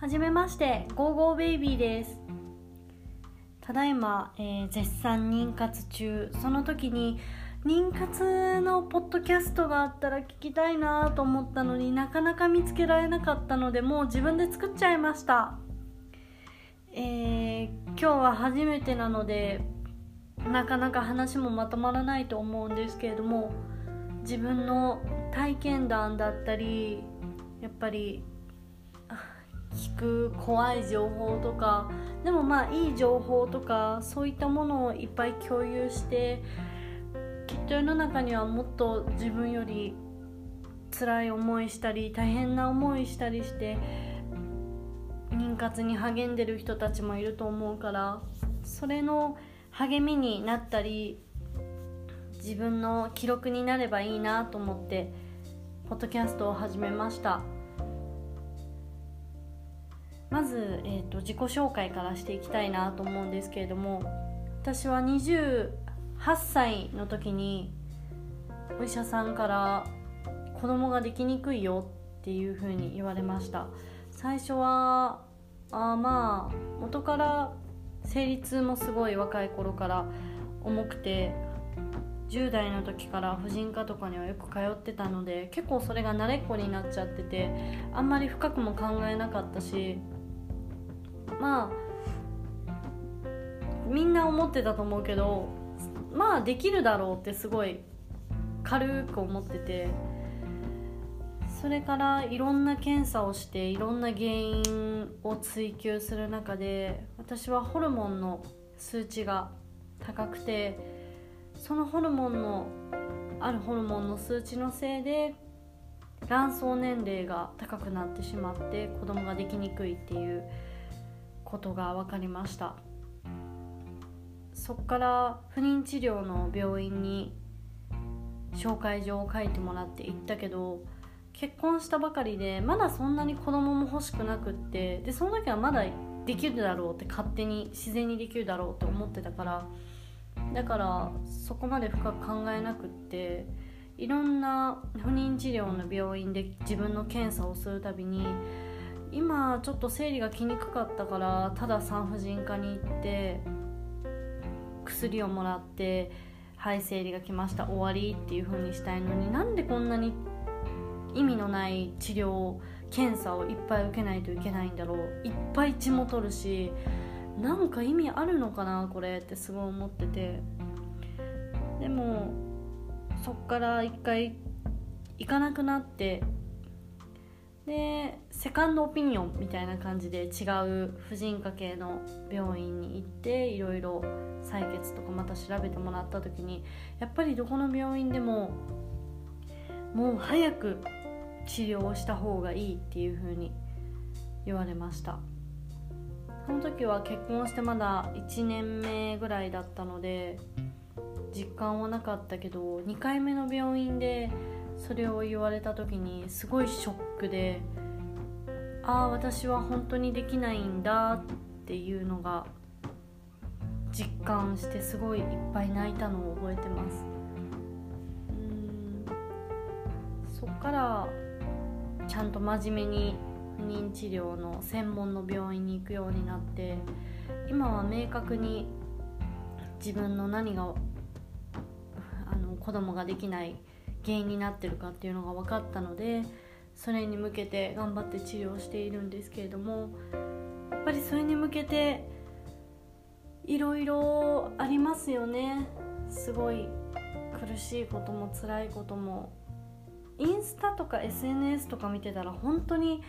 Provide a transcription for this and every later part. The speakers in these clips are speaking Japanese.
はじめまして、ゴーゴーベイビーです。ただいま、えー絶賛妊活中。その時に、妊活のポッドキャストがあったら聞きたいなと思ったのになかなか見つけられなかったので、もう自分で作っちゃいました。えー今日は初めてなので、なかなか話もまとまらないと思うんですけれども、自分の体験談だったり、やっぱり聞く怖い情報とかでもまあいい情報とかそういったものをいっぱい共有してきっと世の中にはもっと自分より辛い思いしたり大変な思いしたりして妊活に励んでる人たちもいると思うからそれの励みになったり自分の記録になればいいなと思ってポッドキャストを始めました。まず、えー、と自己紹介からしていきたいなと思うんですけれども私は28歳の時にお医者さんから子供ができにくいよっていう風に言われました。最初はあまあ元から生理痛もすごい若い頃から重くて10代の時から婦人科とかにはよく通ってたので結構それが慣れっこになっちゃっててあんまり深くも考えなかったしまあみんな思ってたと思うけどまあできるだろうってすごい軽く思っててそれからいろんな検査をしていろんな原因を追求する中で私はホルモンの数値が高くてそのホルモンのあるホルモンの数値のせいで卵巣年齢が高くなってしまって子供ができにくいっていうことが分かりました。そこから不妊治療の病院に紹介状を書いてもらって行ったけど結婚したばかりでまだそんなに子供も欲しくなくってでその時はまだできるだろうって勝手に自然にできるだろうって思ってたからだからそこまで深く考えなくっていろんな不妊治療の病院で自分の検査をするたびに今ちょっと生理が来にくかったからただ産婦人科に行って薬をもらって「はい生理が来ました終わり」っていう風にしたいのになんでこんなに意味のない治療検査をいっぱい受けないといけないんだろう。いっぱい血も取るしなんか意味あるのかなこれってすごい思ってて。でもそっから一回行かなくなってでセカンドオピニオンみたいな感じで違う婦人科系の病院に行っていろいろ採血とかまた調べてもらった時にやっぱりどこの病院でももう早く治療をした方がいいっていう風に言われました。その時は結婚してまだ1年目ぐらいだったので実感はなかったけど2回目の病院でそれを言われた時にすごいショックでああ私は本当にできないんだっていうのが実感してすごいいっぱい泣いたのを覚えてます。うん。そっからちゃんと真面目に不妊治療の専門の病院に行くようになって今は明確に自分の何があの子供ができない原因になってるかっていうのが分かったのでそれに向けて頑張って治療しているんですけれどもやっぱりそれに向けていろいろありますよね。すごい苦しいことも辛いことも。インスタとか SNS とか見てたら本当に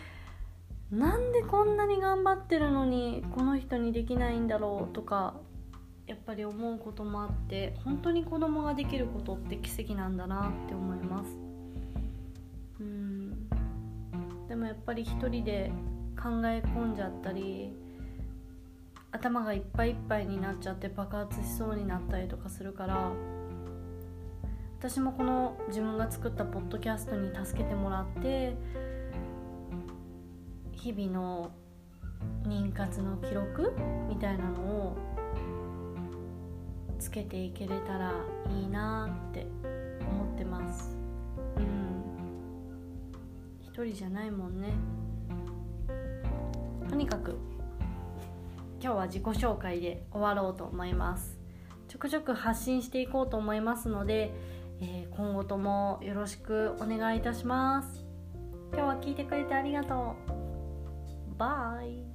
なんでこんなに頑張ってるのにこの人にできないんだろうとかやっぱり思うこともあって本当に子供ができることって奇跡なんだなって思います。うん。でもやっぱり一人で考え込んじゃったり頭がいっぱいいっぱいになっちゃって爆発しそうになったりとかするから私もこの自分が作ったポッドキャストに助けてもらって日々の妊活の記録みたいなのをつけていけれたらいいなって思ってます。一人じゃないもんね。とにかく今日は自己紹介で終わろうと思います。ちょくちょく発信していこうと思いますので、えー、今後ともよろしくお願いいたします。今日は聞いてくれてありがとう。バイ。